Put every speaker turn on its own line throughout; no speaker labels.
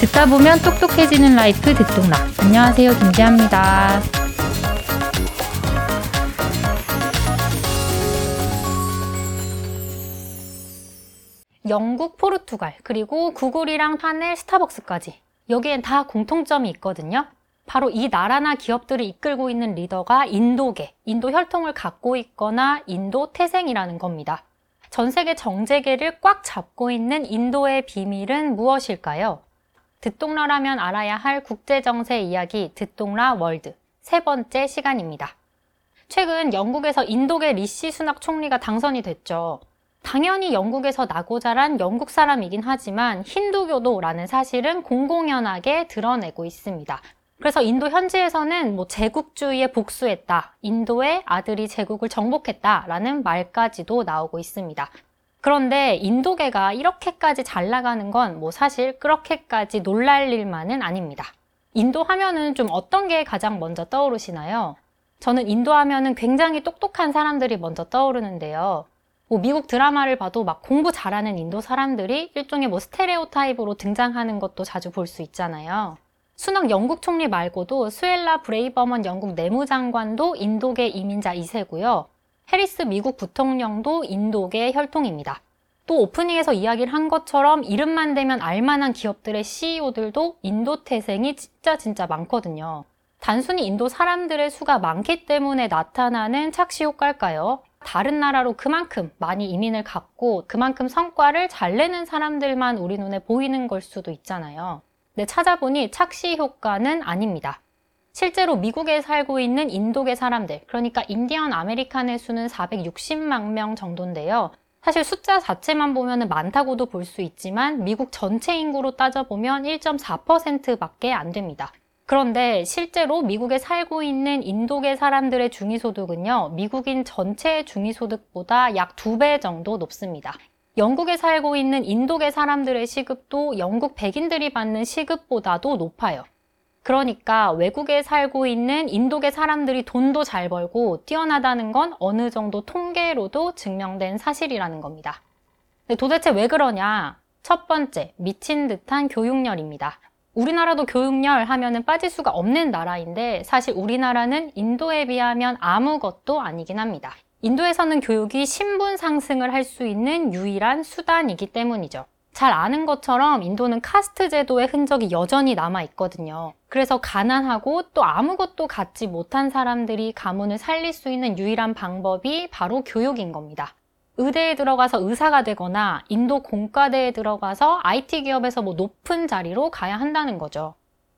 듣다 보면 똑똑해지는 life 듣동라. 안녕하세요, 김지아입니다. 영국, 포르투갈, 그리고 구글이랑 샤넬, 스타벅스까지. 여기엔 다 공통점이 있거든요. 바로 이 나라나 기업들을 이끌고 있는 리더가 인도계, 인도 혈통을 갖고 있거나 인도 태생이라는 겁니다. 전 세계 정재계를 꽉 잡고 있는 인도의 비밀은 무엇일까요? 듣동라라면 알아야 할 국제정세 이야기 듣동라 월드 세 번째 시간입니다. 최근 영국에서 인도계 리시 수낙 총리가 당선이 됐죠. 당연히 영국에서 나고 자란 영국 사람이긴 하지만 힌두교도라는 사실은 공공연하게 드러내고 있습니다. 그래서 인도 현지에서는 뭐 제국주의에 복수했다, 인도의 아들이 제국을 정복했다라는 말까지도 나오고 있습니다. 그런데 인도계가 이렇게까지 잘 나가는 건 뭐 사실 그렇게까지 놀랄 일만은 아닙니다. 인도 하면은 좀 어떤 게 가장 먼저 떠오르시나요? 저는 인도 하면은 굉장히 똑똑한 사람들이 먼저 떠오르는데요. 뭐 미국 드라마를 봐도 막 공부 잘하는 인도 사람들이 일종의 뭐 스테레오 타입으로 등장하는 것도 자주 볼 수 있잖아요. 수낙 영국 총리 말고도 수엘라 브레이버먼 영국 내무장관도 인도계 이민자 2세고요. 해리스 미국 부통령도 인도계 혈통입니다. 또 오프닝에서 이야기를 한 것처럼 이름만 대면 알만한 기업들의 CEO들도 인도 태생이 진짜 진짜 많거든요. 단순히 인도 사람들의 수가 많기 때문에 나타나는 착시 효과일까요? 다른 나라로 그만큼 많이 이민을 갖고 그만큼 성과를 잘 내는 사람들만 우리 눈에 보이는 걸 수도 있잖아요. 근데 찾아보니 착시 효과는 아닙니다. 실제로 미국에 살고 있는 인도계 사람들, 그러니까 Indian American의 수는 460만 명 정도인데요. 사실 숫자 자체만 보면 많다고도 볼 수 있지만 미국 전체 인구로 따져보면 1.4%밖에 안 됩니다. 그런데 실제로 미국에 살고 있는 인도계 사람들의 중위소득은요, 미국인 전체 중위소득보다 약 두 배 정도 높습니다. 영국에 살고 있는 인도계 사람들의 시급도 영국 백인들이 받는 시급보다도 높아요. 그러니까 외국에 살고 있는 인도계 사람들이 돈도 잘 벌고 뛰어나다는 건 어느 정도 통계로도 증명된 사실이라는 겁니다. 도대체 왜 그러냐? 첫 번째, 미친 듯한 교육열입니다. 우리나라도 교육열 하면은 빠질 수가 없는 나라인데 사실 우리나라는 인도에 비하면 아무것도 아니긴 합니다. 인도에서는 교육이 신분 상승을 할 수 있는 유일한 수단이기 때문이죠. 잘 아는 것처럼 인도는 카스트 제도의 흔적이 여전히 남아 있거든요. 그래서 가난하고 또 아무것도 갖지 못한 사람들이 가문을 살릴 수 있는 유일한 방법이 바로 교육인 겁니다. 의대에 들어가서 의사가 되거나 인도 공과대에 들어가서 IT 기업에서 뭐 높은 자리로 가야 한다는 거죠.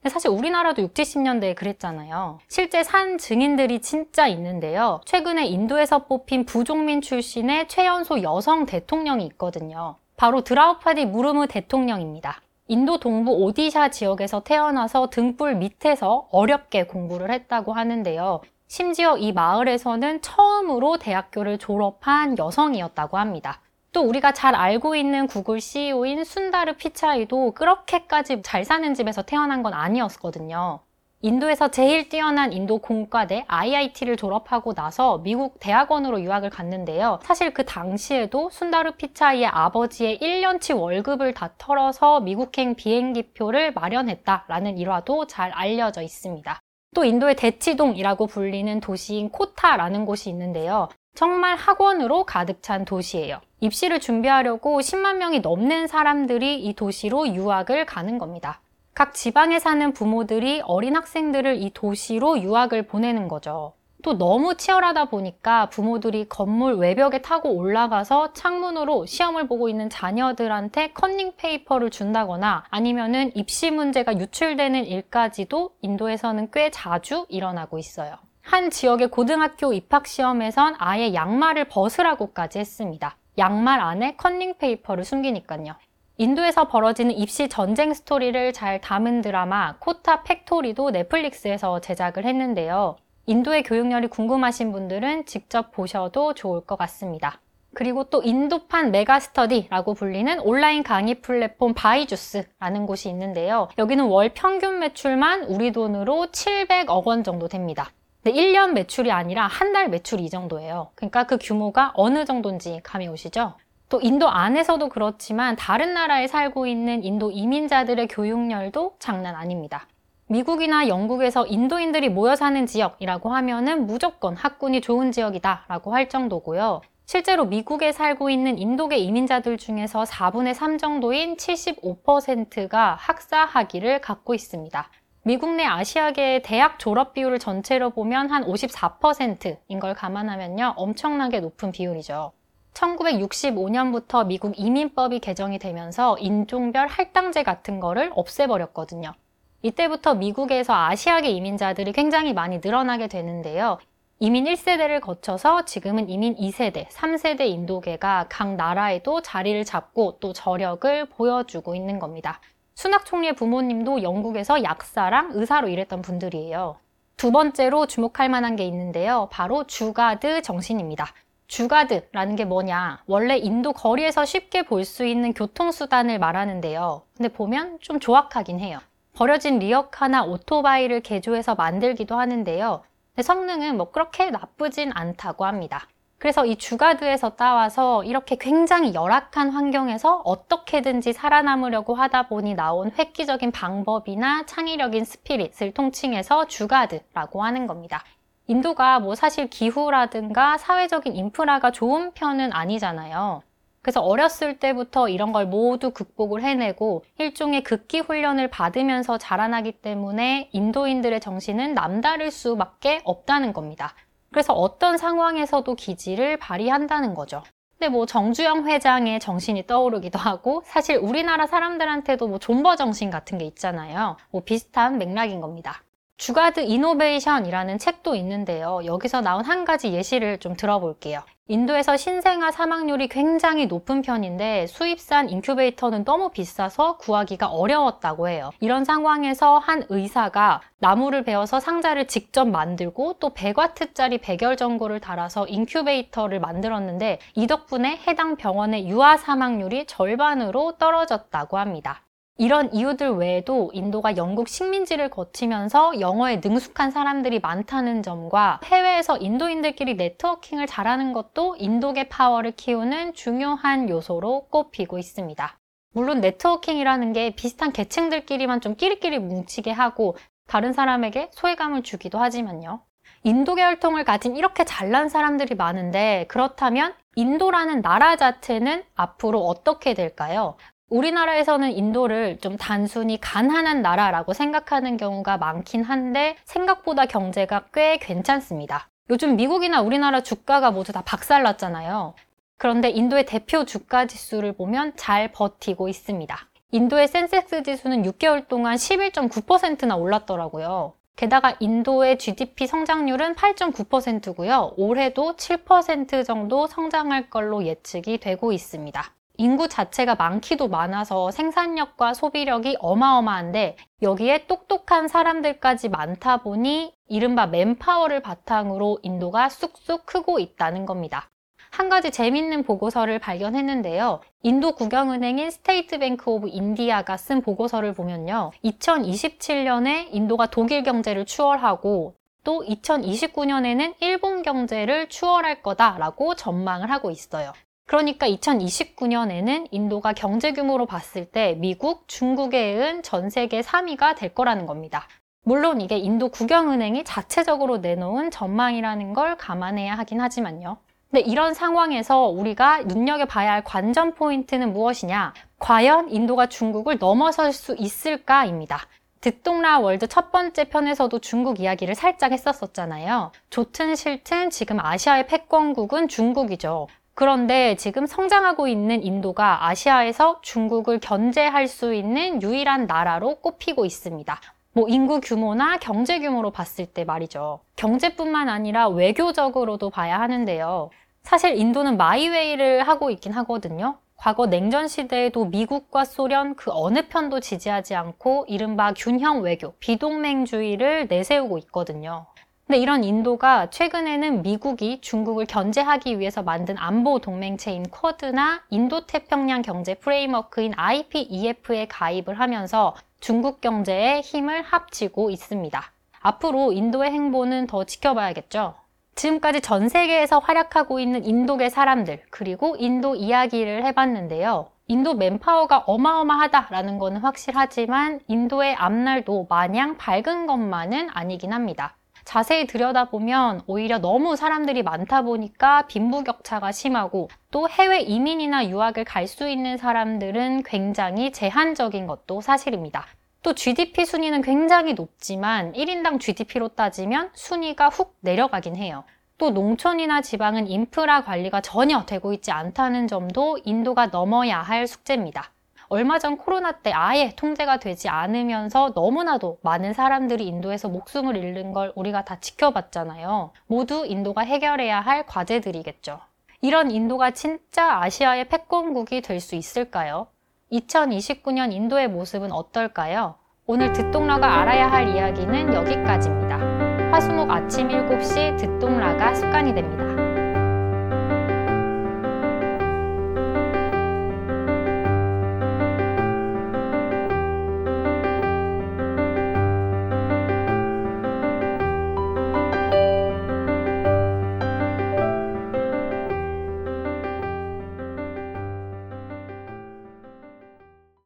사실 우리나라도 60, 70년대에 그랬잖아요. 실제 산 증인들이 진짜 있는데요. 최근에 인도에서 뽑힌 부족민 출신의 최연소 여성 대통령이 있거든요. 바로 드라우파디 무르무 대통령입니다. 인도 동부 오디샤 지역에서 태어나서 등불 밑에서 어렵게 공부를 했다고 하는데요. 심지어 이 마을에서는 처음으로 대학교를 졸업한 여성이었다고 합니다. 또 우리가 잘 알고 있는 구글 CEO인 순다르 피차이도 그렇게까지 잘 사는 집에서 태어난 건 아니었거든요. 인도에서 제일 뛰어난 인도 공과대 IIT를 졸업하고 나서 미국 대학원으로 유학을 갔는데요. 사실 그 당시에도 순다르 피차이의 아버지의 1년치 월급을 다 털어서 미국행 비행기표를 마련했다라는 일화도 잘 알려져 있습니다. 또 인도의 대치동이라고 불리는 도시인 코타라는 곳이 있는데요. 정말 학원으로 가득 찬 도시예요. 입시를 준비하려고 10만 명이 넘는 사람들이 이 도시로 유학을 가는 겁니다. 각 지방에 사는 부모들이 어린 학생들을 이 도시로 유학을 보내는 거죠. 또 너무 치열하다 보니까 부모들이 건물 외벽에 타고 올라가서 창문으로 시험을 보고 있는 자녀들한테 컨닝 페이퍼를 준다거나 아니면은 입시 문제가 유출되는 일까지도 인도에서는 꽤 자주 일어나고 있어요. 한 지역의 고등학교 입학 시험에선 아예 양말을 벗으라고까지 했습니다. 양말 안에 컨닝 페이퍼를 숨기니까요. 인도에서 벌어지는 입시 전쟁 스토리를 잘 담은 드라마 코타 Factory도 넷플릭스에서 제작을 했는데요. 인도의 교육열이 궁금하신 분들은 직접 보셔도 좋을 것 같습니다. 그리고 또 인도판 메가스터디라고 불리는 온라인 강의 플랫폼 바이주스라는 곳이 있는데요. 여기는 월 평균 매출만 우리 돈으로 700억 원 정도 됩니다. 근데 1년 매출이 아니라 한 달 매출이 이 정도예요. 그러니까 그 규모가 어느 정도인지 감이 오시죠? 또 인도 안에서도 그렇지만 다른 나라에 살고 있는 인도 이민자들의 교육열도 장난 아닙니다. 미국이나 영국에서 인도인들이 모여 사는 지역이라고 하면은 무조건 학군이 좋은 지역이다라고 할 정도고요. 실제로 미국에 살고 있는 인도계 이민자들 중에서 4분의 3 정도인 75%가 학사 학위를 갖고 있습니다. 미국 내 아시아계의 대학 졸업 비율을 전체로 보면 한 54%인 걸 감안하면요. 엄청나게 높은 비율이죠. 1965년부터 미국 이민법이 개정이 되면서 인종별 할당제 같은 거를 없애버렸거든요. 이때부터 미국에서 아시아계 이민자들이 굉장히 많이 늘어나게 되는데요. 이민 1세대를 거쳐서 지금은 이민 2세대, 3세대 인도계가 각 나라에도 자리를 잡고 또 저력을 보여주고 있는 겁니다. 순학 총리의 부모님도 영국에서 약사랑 의사로 일했던 분들이에요. 두 번째로 주목할 만한 게 있는데요. 바로 주가드 정신입니다. 주가드라는 게 뭐냐? 원래 인도 거리에서 쉽게 볼 수 있는 교통수단을 말하는데요. 근데 보면 좀 조악하긴 해요. 버려진 리어카나 오토바이를 개조해서 만들기도 하는데요. 성능은 뭐 그렇게 나쁘진 않다고 합니다. 그래서 이 주가드에서 따와서 이렇게 굉장히 열악한 환경에서 어떻게든지 살아남으려고 하다 보니 나온 획기적인 방법이나 창의력인 스피릿을 통칭해서 주가드라고 하는 겁니다. 인도가 뭐 사실 기후라든가 사회적인 인프라가 좋은 편은 아니잖아요. 그래서 어렸을 때부터 이런 걸 모두 극복을 해내고 일종의 극기 훈련을 받으면서 자라나기 때문에 인도인들의 정신은 남다를 수밖에 없다는 겁니다. 그래서 어떤 상황에서도 기지를 발휘한다는 거죠. 근데 뭐 정주영 회장의 정신이 떠오르기도 하고 사실 우리나라 사람들한테도 뭐 존버 정신 같은 게 있잖아요. 뭐 비슷한 맥락인 겁니다. Jugaad Innovation이라는 책도 있는데요. 여기서 나온 한 가지 예시를 좀 들어볼게요. 인도에서 신생아 사망률이 굉장히 높은 편인데 수입산 인큐베이터는 너무 비싸서 구하기가 어려웠다고 해요. 이런 상황에서 한 의사가 나무를 베어서 상자를 직접 만들고 또 100와트짜리 백열 전구를 달아서 인큐베이터를 만들었는데 이 덕분에 해당 병원의 유아 사망률이 절반으로 떨어졌다고 합니다. 이런 이유들 외에도 인도가 영국 식민지를 거치면서 영어에 능숙한 사람들이 많다는 점과 해외에서 인도인들끼리 네트워킹을 잘하는 것도 인도계 파워를 키우는 중요한 요소로 꼽히고 있습니다. 물론 네트워킹이라는 게 비슷한 계층들끼리만 좀 끼리끼리 뭉치게 하고 다른 사람에게 소외감을 주기도 하지만요. 인도계 혈통을 가진 이렇게 잘난 사람들이 많은데 그렇다면 인도라는 나라 자체는 앞으로 어떻게 될까요? 우리나라에서는 인도를 좀 단순히 가난한 나라라고 생각하는 경우가 많긴 한데 생각보다 경제가 꽤 괜찮습니다. 요즘 미국이나 우리나라 주가가 모두 다 박살났잖아요. 그런데 인도의 대표 주가 지수를 보면 잘 버티고 있습니다. 인도의 센섹스 지수는 6개월 동안 11.9%나 올랐더라고요. 게다가 인도의 GDP 성장률은 8.9%고요. 올해도 7% 정도 성장할 걸로 예측이 되고 있습니다. 인구 자체가 많기도 많아서 생산력과 소비력이 어마어마한데 여기에 똑똑한 사람들까지 많다 보니 이른바 manpower를 바탕으로 인도가 쑥쑥 크고 있다는 겁니다. 한 가지 재밌는 보고서를 발견했는데요. 인도 국영은행인 State Bank of India가 쓴 보고서를 보면요. 2027년에 인도가 독일 경제를 추월하고 또 2029년에는 일본 경제를 추월할 거다라고 전망을 하고 있어요. 그러니까 2029년에는 인도가 경제 규모로 봤을 때 미국, 중국에 이은 전 세계 3위가 될 거라는 겁니다. 물론 이게 인도 국영은행이 자체적으로 내놓은 전망이라는 걸 감안해야 하긴 하지만요. 근데 이런 상황에서 우리가 눈여겨봐야 할 관전 포인트는 무엇이냐? 과연 인도가 중국을 넘어설 수 있을까입니다. 듣동라 월드 첫 번째 편에서도 중국 이야기를 살짝 했었었잖아요. 좋든 싫든 지금 아시아의 패권국은 중국이죠. 그런데 지금 성장하고 있는 인도가 아시아에서 중국을 견제할 수 있는 유일한 나라로 꼽히고 있습니다. 뭐 인구 규모나 경제 규모로 봤을 때 말이죠. 경제뿐만 아니라 외교적으로도 봐야 하는데요. 사실 인도는 마이웨이를 하고 있긴 하거든요. 과거 냉전 시대에도 미국과 소련 그 어느 편도 지지하지 않고 이른바 균형 외교, 비동맹주의를 내세우고 있거든요. 근데 이런 인도가 최근에는 미국이 중국을 견제하기 위해서 만든 안보 동맹체인 쿼드나 인도 태평양 경제 프레임워크인 IPEF에 가입을 하면서 중국 경제에 힘을 합치고 있습니다. 앞으로 인도의 행보는 더 지켜봐야겠죠. 지금까지 전 세계에서 활약하고 있는 인도계 사람들, 그리고 인도 이야기를 해봤는데요. 인도 맨파워가 어마어마하다라는 것은 확실하지만 인도의 앞날도 마냥 밝은 것만은 아니긴 합니다. 자세히 들여다보면 오히려 너무 사람들이 많다 보니까 빈부격차가 심하고 또 해외 이민이나 유학을 갈 수 있는 사람들은 굉장히 제한적인 것도 사실입니다. 또 GDP 순위는 굉장히 높지만 1인당 GDP로 따지면 순위가 훅 내려가긴 해요. 또 농촌이나 지방은 인프라 관리가 전혀 되고 있지 않다는 점도 인도가 넘어야 할 숙제입니다. 얼마 전 코로나 때 아예 통제가 되지 않으면서 너무나도 많은 사람들이 인도에서 목숨을 잃는 걸 우리가 다 지켜봤잖아요. 모두 인도가 해결해야 할 과제들이겠죠. 이런 인도가 진짜 아시아의 패권국이 될 수 있을까요? 2029년 인도의 모습은 어떨까요? 오늘 듣동라가 알아야 할 이야기는 여기까지입니다. 화수목 아침 7시 듣동라가 습관이 됩니다.